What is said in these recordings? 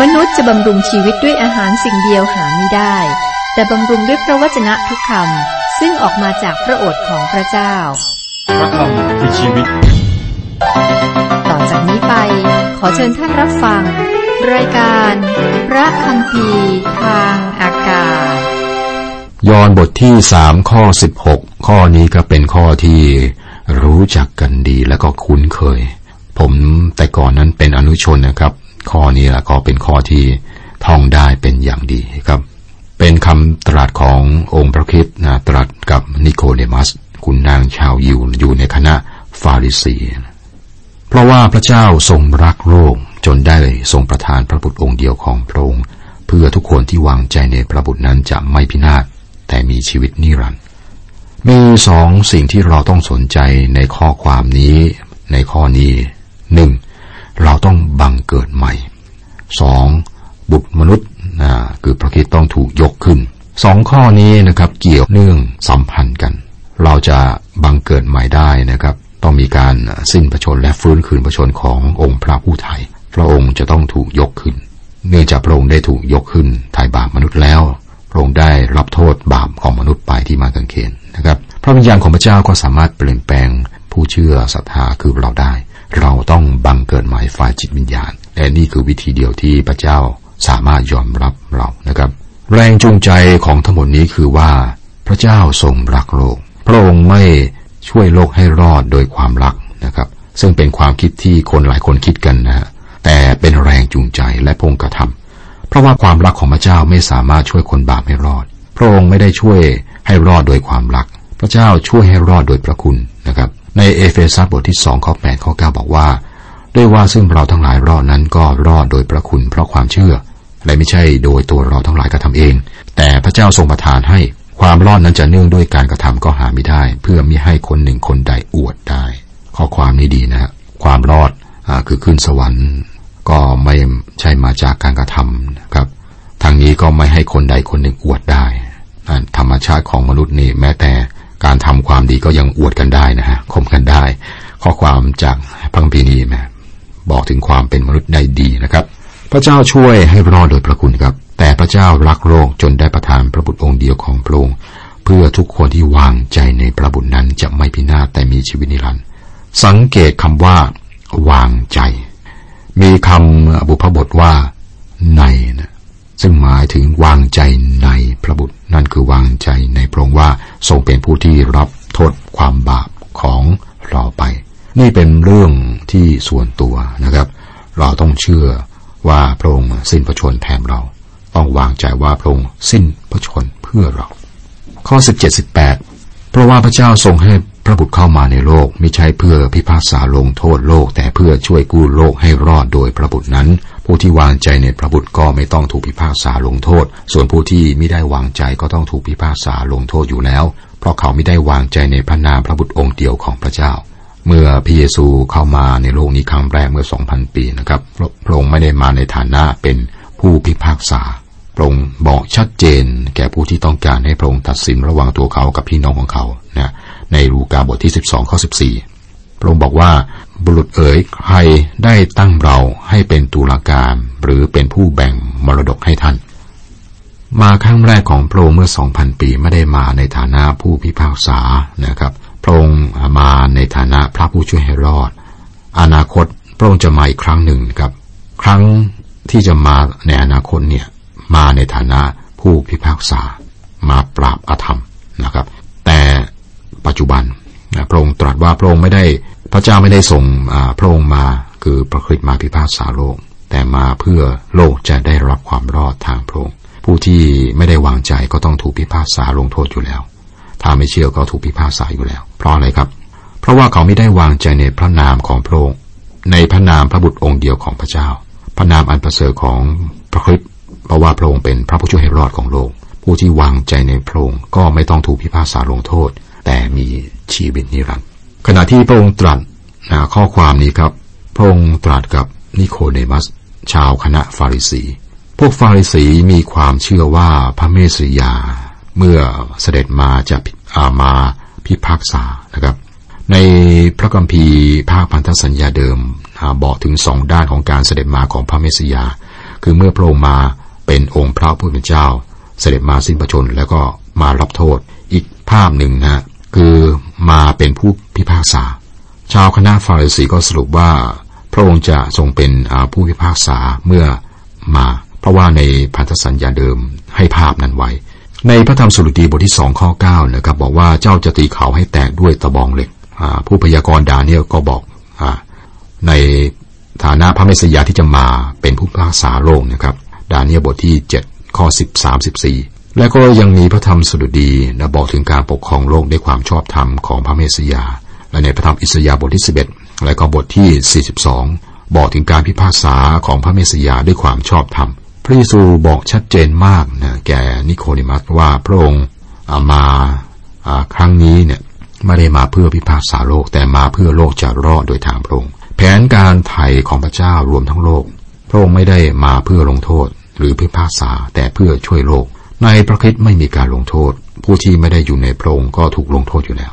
มนุษย์จะบำรุงชีวิตด้วยอาหารสิ่งเดียวหาไม่ได้ แต่บำรุงด้วยพระวจนะทุกคำซึ่งออกมาจากพระโอษฐ์ของพระเจ้า พระคำคือชีวิต ต่อจากนี้ไป ขอเชิญท่านรับฟัง รายการ พระคำพีทางอากาศ ยอห์นบทที่สามข้อสิบหกข้อนี้ก็เป็นข้อที่รู้จักกันดีและก็คุ้นเคย ผมแต่ก่อนนั้นเป็นอนุชนนะครับ ข้อนี้แหละก็เป็นข้อที่ท่องได้เป็นอย่างดีครับ เป็นคำตรัสขององค์พระคริสต์นะตรัสกับนิโคเดมัสคุณนางชาวยิวอยู่ในคณะฟาริสีเพราะว่าพระเจ้าทรงรักโลกจนได้ทรงประทานพระบุตรองค์เดียวของพระองค์เพื่อทุกคนที่วางใจในพระบุตรนั้นจะไม่พินาศแต่มีชีวิตนิรันดร์มีสองสิ่งที่เราต้องสนใจในข้อความนี้ ในข้อนี้หนึ่ง เราต้องบังเกิดใหม่สองบุตรมนุษย์นะคือพระคริสต์ต้องถูกยกขึ้นสองข้อนี้นะครับเกี่ยวเนื่องสัมพันธ์กัน เราจะบังเกิดใหม่ได้นะครับ ต้องมีการสิ้นพระชนและฟื้นคืนพระชนขององค์พระผู้ไทยพระองค์จะต้องถูกยกขึ้น เนื่องจากพระองค์ได้ถูกยกขึ้นไถ่บาปมนุษย์แล้วพระองค์ได้รับโทษบาปของมนุษย์ไปที่มากางเขนนะครับ พระวิญญาณของพระเจ้าก็สามารถเปลี่ยนแปลงผู้เชื่อศรัทธาคือเราได้ เราต้องบังเกิดใหม่ฝ่ายจิตวิญญาณ และนี่คือวิธีเดียวที่พระเจ้าสามารถยอมรับเรานะครับ แรงจูงใจของทั้งหมดนี้คือว่า พระเจ้าทรงรักโลก พระองค์ไม่ช่วยโลกให้รอดโดยความรักนะครับ ซึ่งเป็นความคิดที่คนหลายคนคิดกันนะฮะแต่เป็นแรงจูงใจและพงกระทำเพราะว่าความรักของพระเจ้าไม่สามารถช่วยคนบาปให้รอด พระองค์ไม่ได้ช่วยให้รอดโดยความรัก พระเจ้าช่วยให้รอดโดยพระคุณนะครับ ในเอเฟซัสบทที่สองข้อแปดข้อเก้าบอกว่า ด้วยว่าซึ่งเราทั้งหลายรอดนั้นก็รอดโดยพระคุณเพราะความเชื่อ และไม่ใช่โดยตัวเราทั้งหลายกระทำเอง แต่พระเจ้าทรงประทานให้ ความรอดนั้นจะเนื่องด้วยการกระทำก็หาไม่ได้ เพื่อม่ให้คนหนึ่งคนใดอวดได้ ข้อความนี้ดีนะความรอดอคือขึ้นสวรรค์ ก็ไม่ใช่มาจากการกระทำนะครับทางนี้ก็ไม่ให้คนใดคนหนึ่งอวดได้ธรรมชาติของมนุษย์นี่แม้แต่ การทำความดีก็ยังอวดกันได้นะฮะคมกันได้ ข้อความจากพระคัมภีร์นี้แม่บอกถึงความเป็นมนุษย์ได้ดีนะครับ พระเจ้าช่วยให้รอดโดยพระคุณครับ แต่พระเจ้ารักโลกจนได้ประทานพระบุตรองค์เดียวของพระองค์เพื่อทุกคนที่วางใจในพระบุตรนั้นจะไม่พินาศแต่มีชีวิตนิรันดร์สังเกตคำว่าวางใจ มีคำบุพบทว่าในนะ ซึ่งหมายถึงวางใจในพระบุตร นั่นคือวางใจในพระองค์ว่าทรงเป็นผู้ที่รับโทษความบาปของเราไป นี่เป็นเรื่องที่ส่วนตัวนะครับ เราต้องเชื่อว่าพระองค์สิ้นพระชนแทนเรา ต้องวางใจว่าพระองค์สิ้นพระชนเพื่อเรา ข้อ 17 18 เพราะว่าพระเจ้าทรงให้ พระบุตรเข้ามาในโลกไม่ใช่เพื่อพิพากษาลงโทษโลก แต่เพื่อช่วยกู้โลกให้รอดโดยพระบุตรนั้น ผู้ที่วางใจในพระบุตรก็ไม่ต้องถูกพิพากษาลงโทษ ส่วนผู้ที่ไม่ได้วางใจก็ต้องถูกพิพากษาลงโทษอยู่แล้ว เพราะเขาไม่ได้วางใจในพระนามพระบุตรองค์เดียวของพระเจ้า เมื่อพระเยซูเข้ามาในโลกนี้ครั้งแรกเมื่อ 2,000 ปีนะครับพระองค์ไม่ได้มาในฐานะเป็นผู้พิพากษาพระองค์บอกชัดเจน แก่ผู้ที่ต้องการให้พระองค์ตัดสินระหว่างตัวเขากับพี่น้องของเขานะ ในลูกาบทที่ 12ข้อ14 พระองค์บอกว่า บุรุษเอ๋ยใครได้ตั้งเราให้เป็นตุลาการ หรือเป็นผู้แบ่งมรดกให้ท่าน มาครั้งแรกของพระองค์เมื่อ 2,000 ปีไม่ได้มาในฐานะผู้พิพากษานะครับพระองค์มาในฐานะพระผู้ช่วยให้รอด อนาคตพระองค์จะมาอีกครั้งหนึ่งครับ ครั้งที่จะมาในอนาคตเนี่ยมาในฐานะผู้พิพากษามาปราบอาธรรมนะครับ แต่ ปัจจุบันนะพระองค์ตรัสว่าพระองค์ไม่ได้พระเจ้าไม่ได้ส่งพระองค์มาคือพระคริสต์มาพิพากษาโลก แต่มาเพื่อโลกจะได้รับความรอดทางพระองค์ผู้ที่ไม่ได้วางใจก็ต้องถูกพิพากษาลงโทษอยู่แล้ว ถ้าไม่เชื่อก็ถูกพิพากษาอยู่แล้ว เพราะอะไรครับ เพราะว่าเขาไม่ได้วางใจในพระนามของพระองค์ในพระนามพระบุตรองค์เดียวของพระเจ้า พระนามอันประเสริฐของพระคริสต์เพราะว่าพระองค์เป็นพระผู้ช่วยให้รอดของโลก ผู้ที่วางใจในพระองค์ก็ไม่ต้องถูกพิพากษาลงโทษ แต่มีชีวิตนิรันดร์ขณะที่พระองค์ตรัสข้อความนี้ครับ พระองค์ตรัสกับนิโคเดมัส ชาวคณะฟาริสี พวกฟาริสีมีความเชื่อว่าพระเมสสิยา เมื่อเสด็จมาจะามาพิพากษานะครับ ในพระคัมภีร์ภาคพันธสัญญาเดิมบอกถึงสองด้านของการเสด็จมาของพระเมสสิยา คือเมื่อพระองค์มาเป็นองค์พระผู้เป็นเจ้า เสด็จมาสิ้นพระชนแล้วก็มารับโทษ อีกภาพหนึ่งนะ คือมาเป็นผู้พิพากษา ชาวคณะฟาริสีก็สรุปว่า พระองค์จะทรงเป็นผู้พิพากษาเมื่อมา เพราะว่าในพันธสัญญาเดิมให้ภาพนั้นไว้ ในพระธรรมสุรตีบทที่สองข้อเก้านะครับบอกว่าเจ้าจะตีเขาให้แตกด้วยตะบองเหล็กผู้พยากรณ์ดาเนียลก็บอกอในฐานะพระเมสยาที่จะมาเป็นผู้พิพากษาโลกนะครับ ดาเนียลบทที่ 7 ข้อ13 14 และก็ยังมีพระธรรมสุดดีนะบอกถึงการปกครองโลกด้วยความชอบธรรมของพระเมสยา และในพระธรรมอิสยาห์บทที่ 11 และก็บทที่ 42 บอกถึงการพิพากษาของพระเมสยาด้วยความชอบธรรม พระเยซูบอกชัดเจนมากนะแก่นิโคดิมัสว่าพระองค์มาครั้งนี้เนี่ยไม่ได้มาเพื่อพิพากษาโลก แต่มาเพื่อโลกจะรอดโดยทางพระองค์แผนการไถ่ของพระเจ้ารวมทั้งโลก พระองค์ไม่ได้มาเพื่อลงโทษหรือพิพากษาแต่เพื่อช่วยโลก ในพระคิดไม่มีการลงโทษ ผู้ที่ไม่ได้อยู่ในพระองค์ก็ถูกลงโทษอยู่แล้ว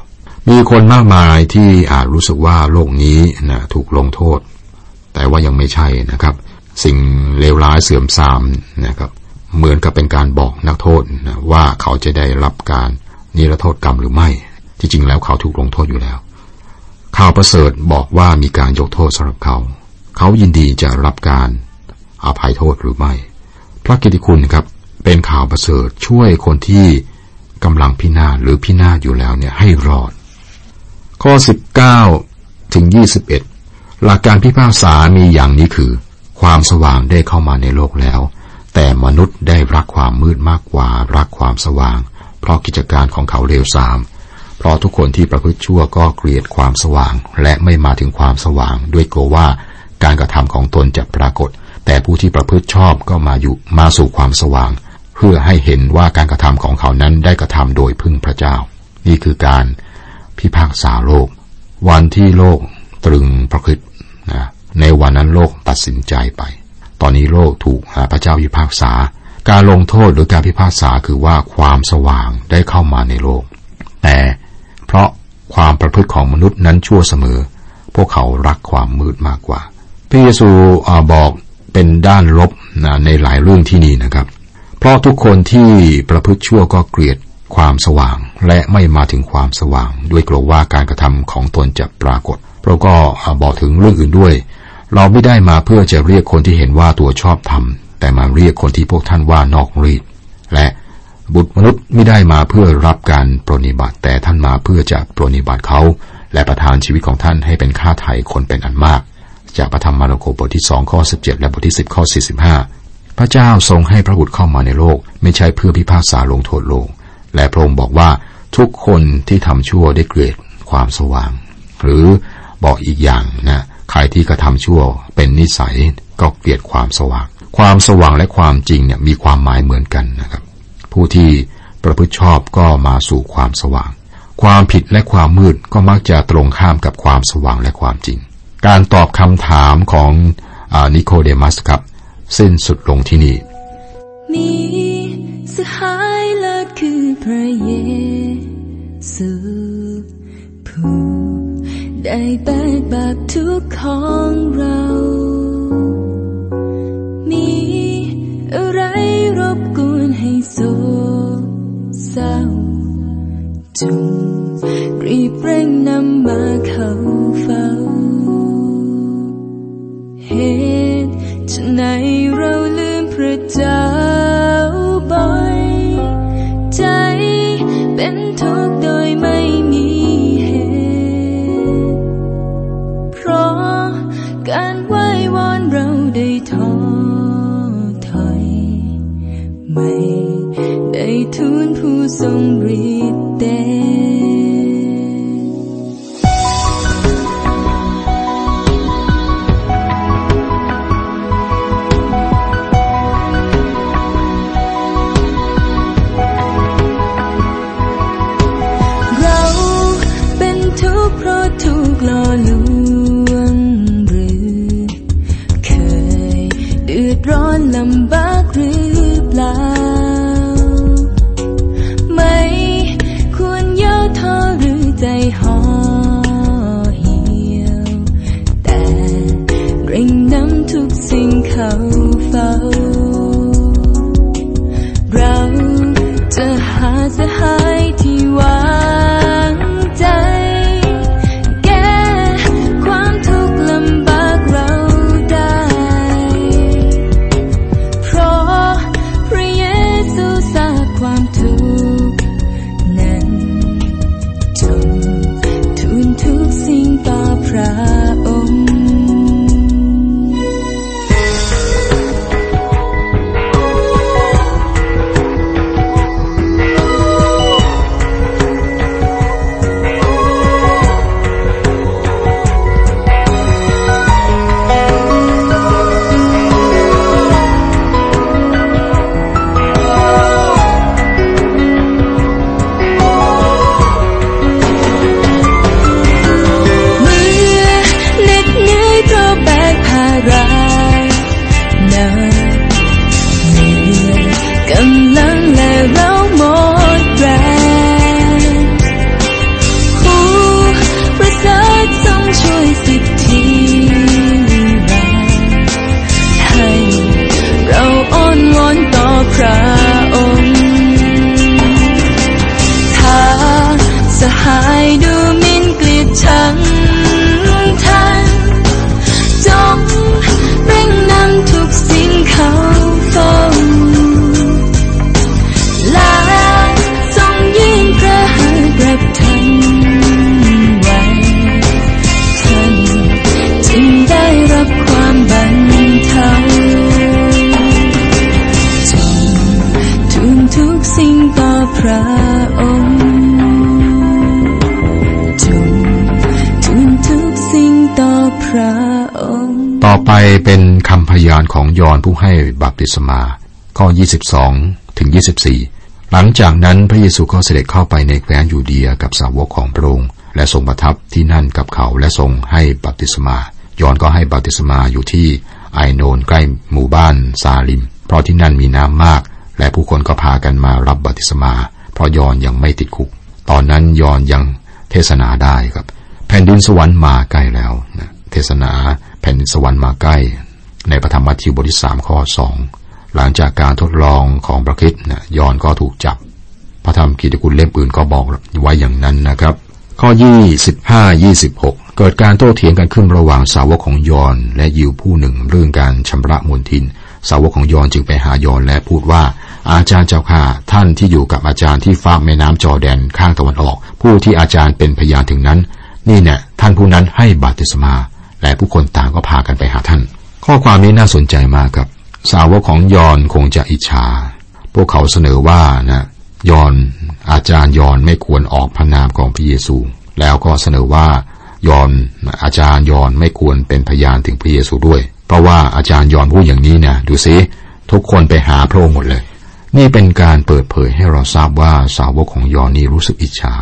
มีคนมากมายที่อาจรู้สึกว่าโลกนี้นะถูกลงโทษ แต่ว่ายังไม่ใช่นะครับ สิ่งเลวร้ายเสื่อมทรามนะครับเหมือนกับเป็นการบอกนักโทษนะว่าเขาจะได้รับการนิรโทษกรรมหรือไม่ ที่จริงแล้วเขาถูกลงโทษอยู่แล้ว ข่าวประเสริฐบอกว่ามีการยกโทษสำหรับเขา เขายินดีจะรับการอาภัยโทษหรือไม่ พระกิติคุณครับ เป็นข่าวประเสริฐช่วยคนที่กำลังพินาศหรือพินาศอยู่แล้วเนี่ยให้รอด ข้อ 19 ถึง 21 หลักการพิพากษามีอย่างนี้คือ ความสว่างได้เข้ามาในโลกแล้ว แต่มนุษย์ได้รักความมืดมากกว่ารักความสว่าง เพราะกิจการของเขาเลวทราม เพราะทุกคนที่ประพฤติชั่วก็เกลียดความสว่าง และไม่มาถึงความสว่าง ด้วยกลัวว่าการกระทำของตนจะปรากฏ แต่ผู้ที่ประพฤติชอบก็มาอยู่มาสู่ความสว่าง พื่อให้เห็นว่าการกระทำของเขานั้นได้กระทำโดยพึ่งพระเจ้า นี่คือการพิพากษาโลก วันที่โลกตรึงประพฤตินะในวันนั้นโลกตัดสินใจไป ตอนนี้โลกถูกพระเจ้าพิพากษา การลงโทษหรือการพิพากษาคือว่าความสว่างได้เข้ามาในโลก แต่เพราะความประพฤติของมนุษย์นั้นชั่วเสมอ พวกเขารักความมืดมากกว่าพระเยซูบอกเป็นด้านลบนะในหลายเรื่องที่นี่นะครับ เพราะทุกคนที่ประพฤติชั่วก็เกลียดความสว่าง และไม่มาถึงความสว่าง ด้วยกลัวว่าการกระทำของตนจะปรากฏพระก็บอกถึงเรื่องอื่นด้วย เราไม่ได้มาเพื่อจะเรียกคนที่เห็นว่าตัวชอบทำแต่มาเรียกคนที่พวกท่านว่านอกรีดและบุตรมนุษย์ไม่ได้มาเพื่อรับการปรนิบัติ แต่ท่านมาเพื่อจะปรนิบัติเขา และประทานชีวิตของท่านให้เป็นค่าไถ่คนเป็นอันมาก จากพระธรรมมาระโกบทที่สองข้อสิบเจ็ดและบทที่สิบข้อสี่สิบห้า พระเจ้าทรงให้พระบุตรเข้ามาในโลก ไม่ใช่เพื่อพิพากษาลงโทษโลก และพระองค์บอกว่าทุกคนที่ทำชั่วได้เกลียดความสว่าง หรือบอกอีกอย่างนะใครที่กระทำชั่วเป็นนิสัยก็เกลียดความสว่าง ความสว่างและความจริงเนี่ยมีความหมายเหมือนกันนะครับ ผู้ที่ประพฤติชอบก็มาสู่ความสว่าง ความผิดและความมืดก็มักจะตรงข้ามกับความสว่างและความจริง การตอบคำถามของอนิโคเดมัสครับ สิ้นสุดลงที่นี่ มีสหายเลิศคือพระเยซูผู้ได้แบกบาปทุกของเราจง ไปเป็นคำพยานของยอนผู้ให้บัพติศมาข้อ 22 ถึง 24 หลังจากนั้นพระเยซูก็เสด็จเข้าไปในแคว้นยูเดียกับสาวกของพระองค์และทรงประทับที่นั่นกับเขาและทรงให้บัพติศมายอนก็ให้บัพติศมาอยู่ที่ไอโนนใกล้หมู่บ้านซาลิม เพราะที่นั่นมีน้ำมาก และผู้คนก็พากันมารับบัพติศมา เพราะยอนยังไม่ติดคุก ตอนนั้นยอนยังเทศนาได้ครับ แผ่นดินสวรรค์มาใกล้แล้วนะเทศนา แผ่นสวรรค์มาใกล้ ในพระธรรมมัทธิวบทที่สามข้อสองหลังจากการทดลองของพระคิดนะยอนก็ถูกจับ พระธรรมกิตติคุณเล่มอื่นก็บอกไว้อย่างนั้นนะครับ ข้อ 25 26 เกิดการโต้เถียงกันขึ้นระหว่างสาวกของยอนและยิวผู้หนึ่งเรื่องการชำระมลทิน สาวกของยอนจึงไปหายอนและพูดว่า อาจารย์เจ้าข้าท่านที่อยู่กับอาจารย์ที่ฟากแม่น้ำจอแดนข้างตะวันออก ผู้ที่อาจารย์เป็นพยานถึงนั้น นี่เนี่ยท่านผู้นั้นให้บาติศมา และผู้คนต่างก็พากันไปหาท่าน ข้อความนี้น่าสนใจมากครับ สาวกของยอนคงจะอิจฉา พวกเขาเสนอว่านะยอนอาจารย์ยอนไม่ควรออกพระนามของพระเยซู แล้วก็เสนอว่ายอนอาจารย์ยอนไม่ควรเป็นพยานถึงพระเยซูด้วย เพราะว่าอาจารย์ยอนพูดอย่างนี้นะดูสิทุกคนไปหาพระองค์หมดเลย นี่เป็นการเปิดเผยให้เราทราบว่าสาวกของยอนนี้รู้สึกอิจฉา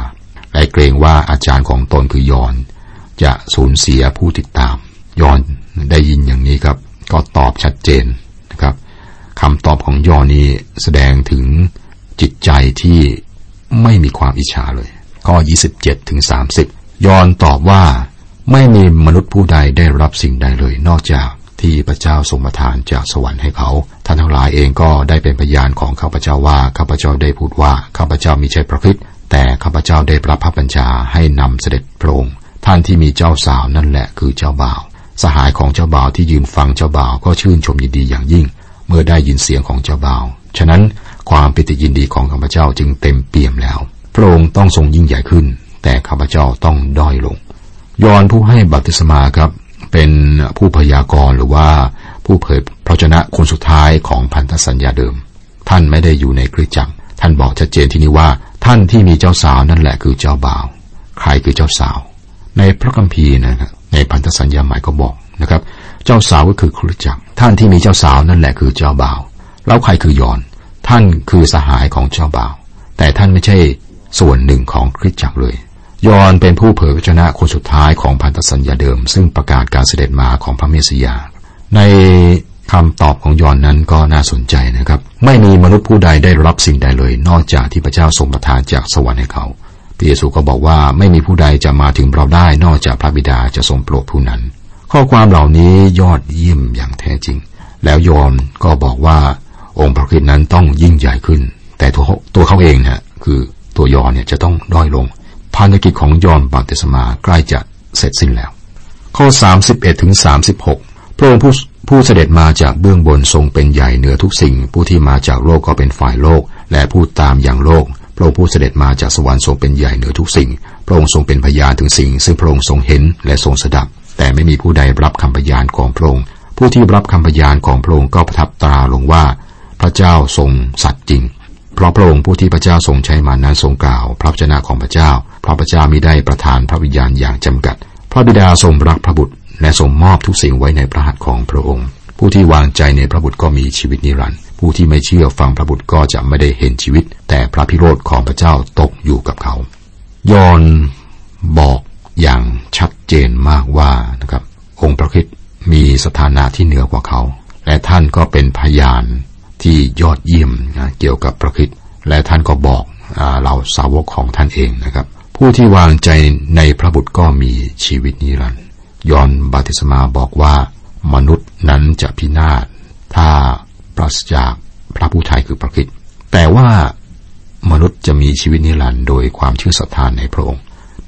และเกรงว่าอาจารย์ของตนคือยอน จะสูญเสียผู้ติดตาม ยอนได้ยินอย่างนี้ครับ ก็ตอบชัดเจนนะครับคำตอบของยอนนี้แสดงถึงจิตใจที่ไม่มีความอิจฉาเลย ข้อ 27ถึง30 ยอนตอบว่าไม่มีมนุษย์ผู้ใดได้รับสิ่งใดเลย นอกจากที่พระเจ้าทรงประทานจากสวรรค์ให้เขา ท่านทั้งหลายเองก็ได้เป็นพยานของข้าพเจ้าว่าข้าพเจ้าได้พูดว่าข้าพเจ้ามีใจพระคิดแต่ข้าพเจ้าได้รับพระบัญชาให้นำเสด็จพระองค์ ท่านที่มีเจ้าสาวนั่นแหละคือเจ้าบ่าว สหายของเจ้าบ่าวที่ยืนฟังเจ้าบ่าวก็ชื่นชมยินดีอย่างยิ่ง เมื่อได้ยินเสียงของเจ้าบ่าว ฉะนั้นความปิติยินดีของข้าพเจ้าจึงเต็มเปี่ยมแล้ว พระองค์ต้องทรงยิ่งใหญ่ขึ้น แต่ข้าพเจ้าต้องด้อยลง ยอนผู้ให้บัพติศมาครับ เป็นผู้พยากรณ์หรือว่าผู้เผยพระชนะคนสุดท้ายของพันธสัญญาเดิม ท่านไม่ได้อยู่ในคริสตจักร ท่านบอกชัดเจนที่นี่ว่า ท่านที่มีเจ้าสาวนั่นแหละคือเจ้าบ่าว ใครคือเจ้าสาว ในพระคัมภีร์นะครับในพันธสัญญาใหม่ก็บอกนะครับ เจ้าสาวก็คือคริสตจักร ท่านที่มีเจ้าสาวนั่นแหละคือเจ้าบ่าว แล้วใครคือยอน ท่านคือสหายของเจ้าบ่าว แต่ท่านไม่ใช่ส่วนหนึ่งของคริสตจักรเลย ยอนเป็นผู้เผยพระชนะคนสุดท้ายของพันธสัญญาเดิม ซึ่งประกาศการเสด็จมาของพระเมสสิยา ในคำตอบของยอนนั้นก็น่าสนใจนะครับ ไม่มีมนุษย์ผู้ใดได้รับสิ่งใดเลย นอกจากที่พระเจ้าทรงประทานจากสวรรค์ให้เขา พระเยซูก็บอกว่าไม่มีผู้ใดจะมาถึงเราได้นอกจากพระบิดาจะทรงโปรดผู้นั้น ข้อความเหล่านี้ยอดเยี่ยมอย่างแท้จริง แล้วยอนก็บอกว่าองค์พระคริสต์นั้นต้องยิ่งใหญ่ขึ้น แต่ตัวตัวเขาเองนะคือตัวยอนเนี่ยจะต้องด้อยลงภารกิจของยอนบัพติศมาใกล้จะเสร็จสิ้นแล้ว ข้อ 31ถึง36 พระองค์ผู้ผู้เสด็จมาจากเบื้องบนทรงเป็นใหญ่เหนือทุกสิ่ง ผู้ที่มาจากโลกก็เป็นฝ่ายโลก และผู้ตามอย่างโลก พระองค์ผู้เสด็จมาจากสวรรค์ทรงเป็นใหญ่เหนือทุกสิ่ง พระองค์ทรงเป็นพยานถึงสิ่ง ซึ่งพระองค์ทรงเห็นและทรงสดับ แต่ไม่มีผู้ใดรับคำพยานของพระองค์ ผู้ที่รับคำพยานของพระองค์ก็ประทับตราลงว่า พระเจ้าทรงสัตย์จริง เพราะพระองค์ผู้ที่พระเจ้าทรงใช้มานั้นทรงกล่าว พระวจนะของพระเจ้า เพราะพระเจ้ามิได้ประทานพระวิญญาณอย่างจำกัด พระบิดาทรงรักพระบุตร และทรงมอบทุกสิ่งไว้ในพระหัตถ์ของพระองค์ ผู้ที่วางใจในพระบุตรก็มีชีวิตนิรันดร์ ผู้ที่ไม่เชื่อฟังพระบุตรก็จะไม่ได้เห็นชีวิต แต่พระพิโรธของพระเจ้าตกอยู่กับเขา ยอนบอกอย่างชัดเจนมากว่านะครับ องค์พระคริสต์มีสถานะที่เหนือกว่าเขา และท่านก็เป็นพยานที่ยอดเยี่ยมนะเกี่ยวกับพระคริสต์และท่านก็บอกเราสาวกของท่านเองนะครับ ผู้ที่วางใจในพระบุตรก็มีชีวิตนิรันดร์ยอนบาติสมาบอกว่ามนุษย์นั้นจะพินาศถ้า ปราศจากพระผู้ไทยคือพระคริสต์แต่ว่ามนุษย์จะมีชีวิตนิรันดร์โดยความเชื่อศรัทธานในพระองค์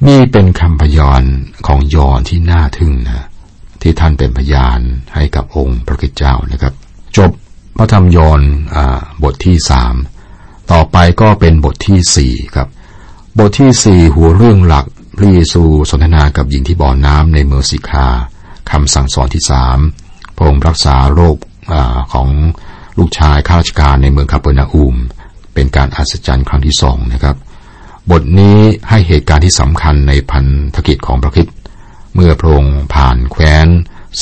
นี่เป็นคำพยานของยอห์นที่น่าทึ่งนะที่ท่านเป็นพยานให้กับองค์พระคริสต์เจ้านะครับ จบพระธรรมยอห์นบทที่สามต่อไปก็เป็นบทที่สี่ครับ บทที่สี่หัวเรื่องหลักพระเยซูสนทนากับหญิงที่บ่อน้ำในเมืองสิกาคำสั่งสอนที่สามพระองค์รักษาโรคอของ ลูกชายข้าราชการในเมืองคาเปนาอุม เป็นการอัศจรรย์ครั้งที่สองนะครับ บทนี้ให้เหตุการณ์ที่สำคัญในพันธกิจของพระคิดเมื่อพระองค์ผ่านแคว้น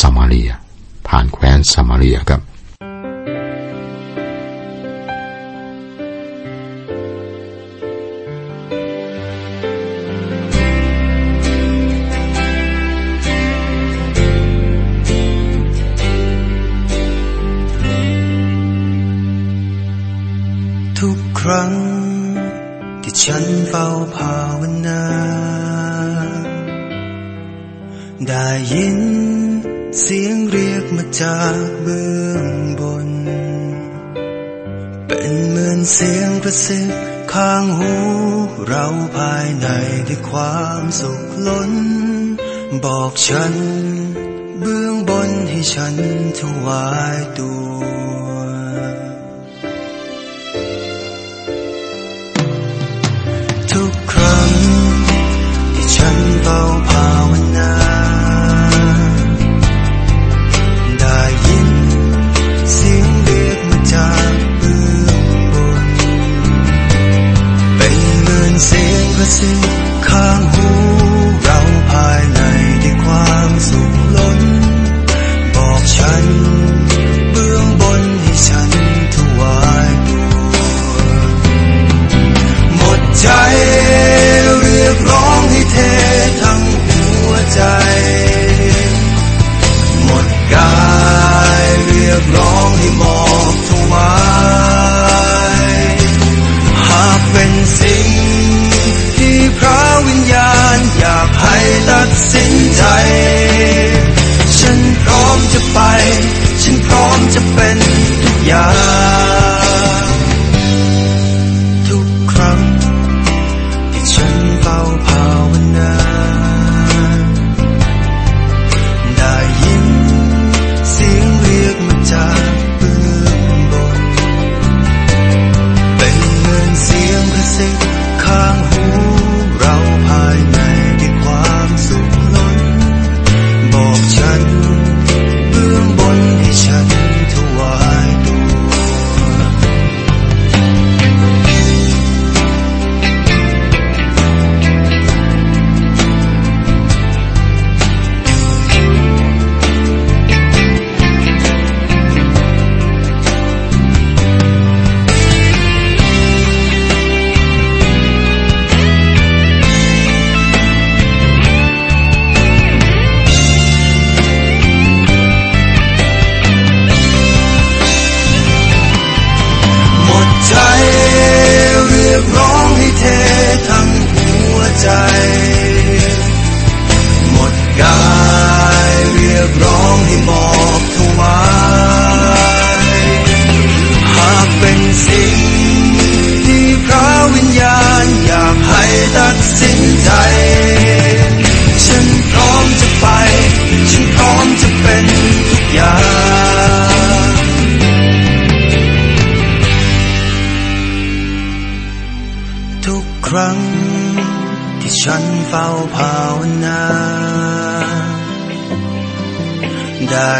สมาเรีย ผ่านแคว้นสมาเรียครับ เสียงเรียกมาจากเบื้องบน เป็นเหมือนเสียงกระซิบข้างหู เราภายในด้วยความสุขล้น บอกฉัน เบื้องบนให้ฉันถวายตัวทุกครั้งที่ฉันเฝ้าภาวนา sing the sing kang hoo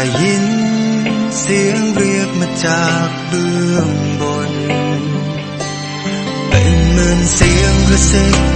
ได้ยินเสียงเรียกมาจากเบื้องบน เป็นเหมือนเสียงกระซิบ